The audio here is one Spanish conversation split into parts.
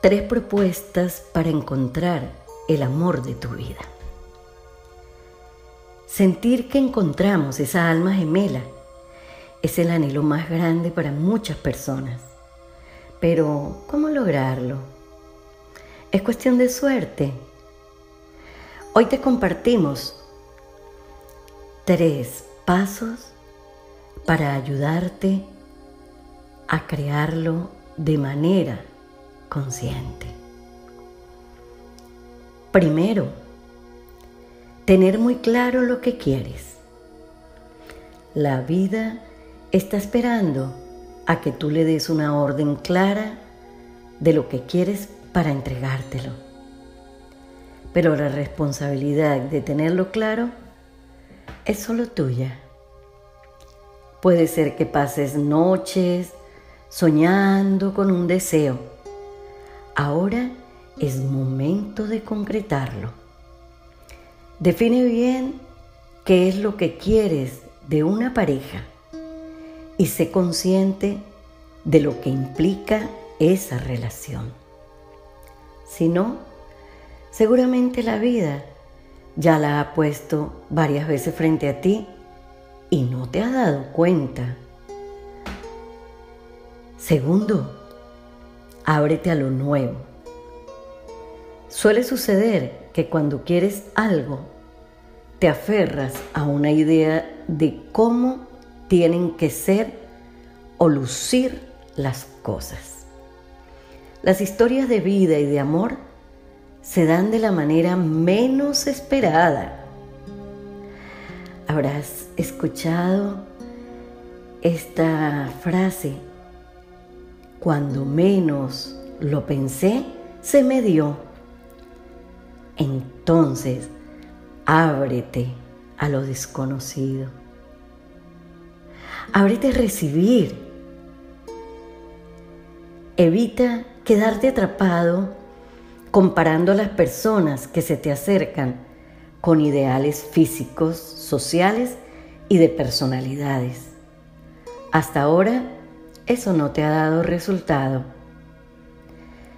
Tres propuestas para encontrar el amor de tu vida. Sentir que encontramos esa alma gemela es el anhelo más grande para muchas personas. Pero, ¿cómo lograrlo? Es cuestión de suerte. Hoy te compartimos tres pasos para ayudarte a crearlo de manera consciente. Primero, tener muy claro lo que quieres. La vida está esperando a que tú le des una orden clara de lo que quieres para entregártelo. Pero la responsabilidad de tenerlo claro es solo tuya. Puede ser que pases noches soñando con un deseo. Ahora es momento de concretarlo. Define bien qué es lo que quieres de una pareja y sé consciente de lo que implica esa relación. Si no, seguramente la vida ya la ha puesto varias veces frente a ti y no te has dado cuenta. Segundo, ábrete a lo nuevo. Suele suceder que cuando quieres algo, te aferras a una idea de cómo tienen que ser o lucir las cosas. Las historias de vida y de amor se dan de la manera menos esperada. Habrás escuchado esta frase, cuando menos lo pensé, se me dio. Entonces, ábrete a lo desconocido. Ábrete a recibir. Evita quedarte atrapado comparando a las personas que se te acercan con ideales físicos, sociales y de personalidades. Hasta ahora eso no te ha dado resultado.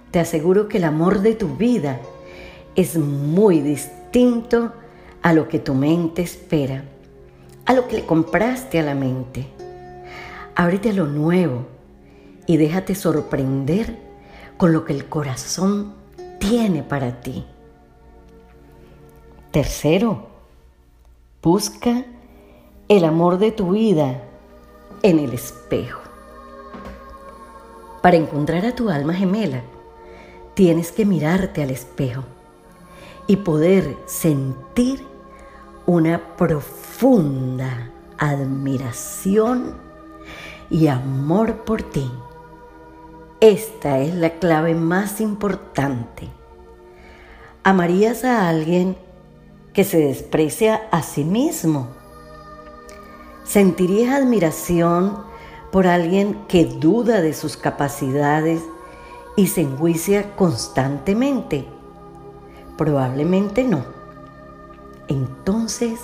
Te aseguro que el amor de tu vida es muy distinto a lo que tu mente espera, a lo que le compraste a la mente. Ábrete a lo nuevo y déjate sorprender con lo que el corazón tiene para ti. Tercero, busca el amor de tu vida en el espejo. Para encontrar a tu alma gemela, tienes que mirarte al espejo y poder sentir una profunda admiración y amor por ti. Esta es la clave más importante. ¿Amarías a alguien que se desprecia a sí mismo? ¿Sentirías admiración por alguien que duda de sus capacidades y se enjuicia constantemente? Probablemente no. Entonces,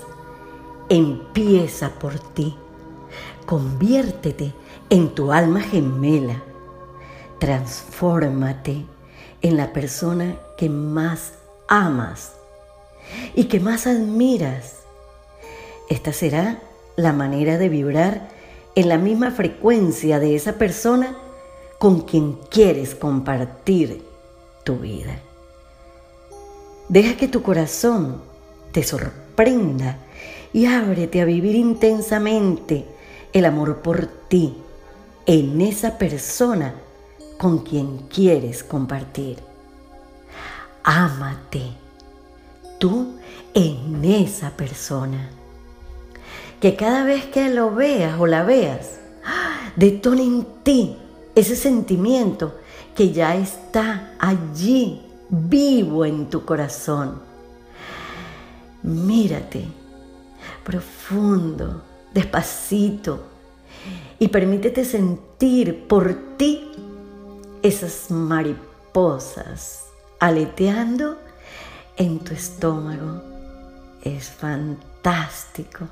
empieza por ti. Conviértete en tu alma gemela. Transfórmate en la persona que más amas y que más admiras. Esta será la manera de vibrar en la misma frecuencia de esa persona con quien quieres compartir tu vida. Deja que tu corazón te sorprenda y ábrete a vivir intensamente el amor por ti en esa persona con quien quieres compartir. Ámate tú en esa persona. Que cada vez que lo veas o la veas, detone en ti ese sentimiento que ya está allí, vivo en tu corazón. Mírate profundo, despacito, y permítete sentir por ti esas mariposas aleteando en tu estómago. Es fantástico.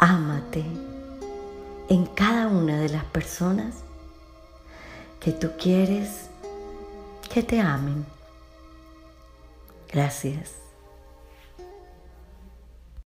Ámate en cada una de las personas que tú quieres que te amen. Gracias.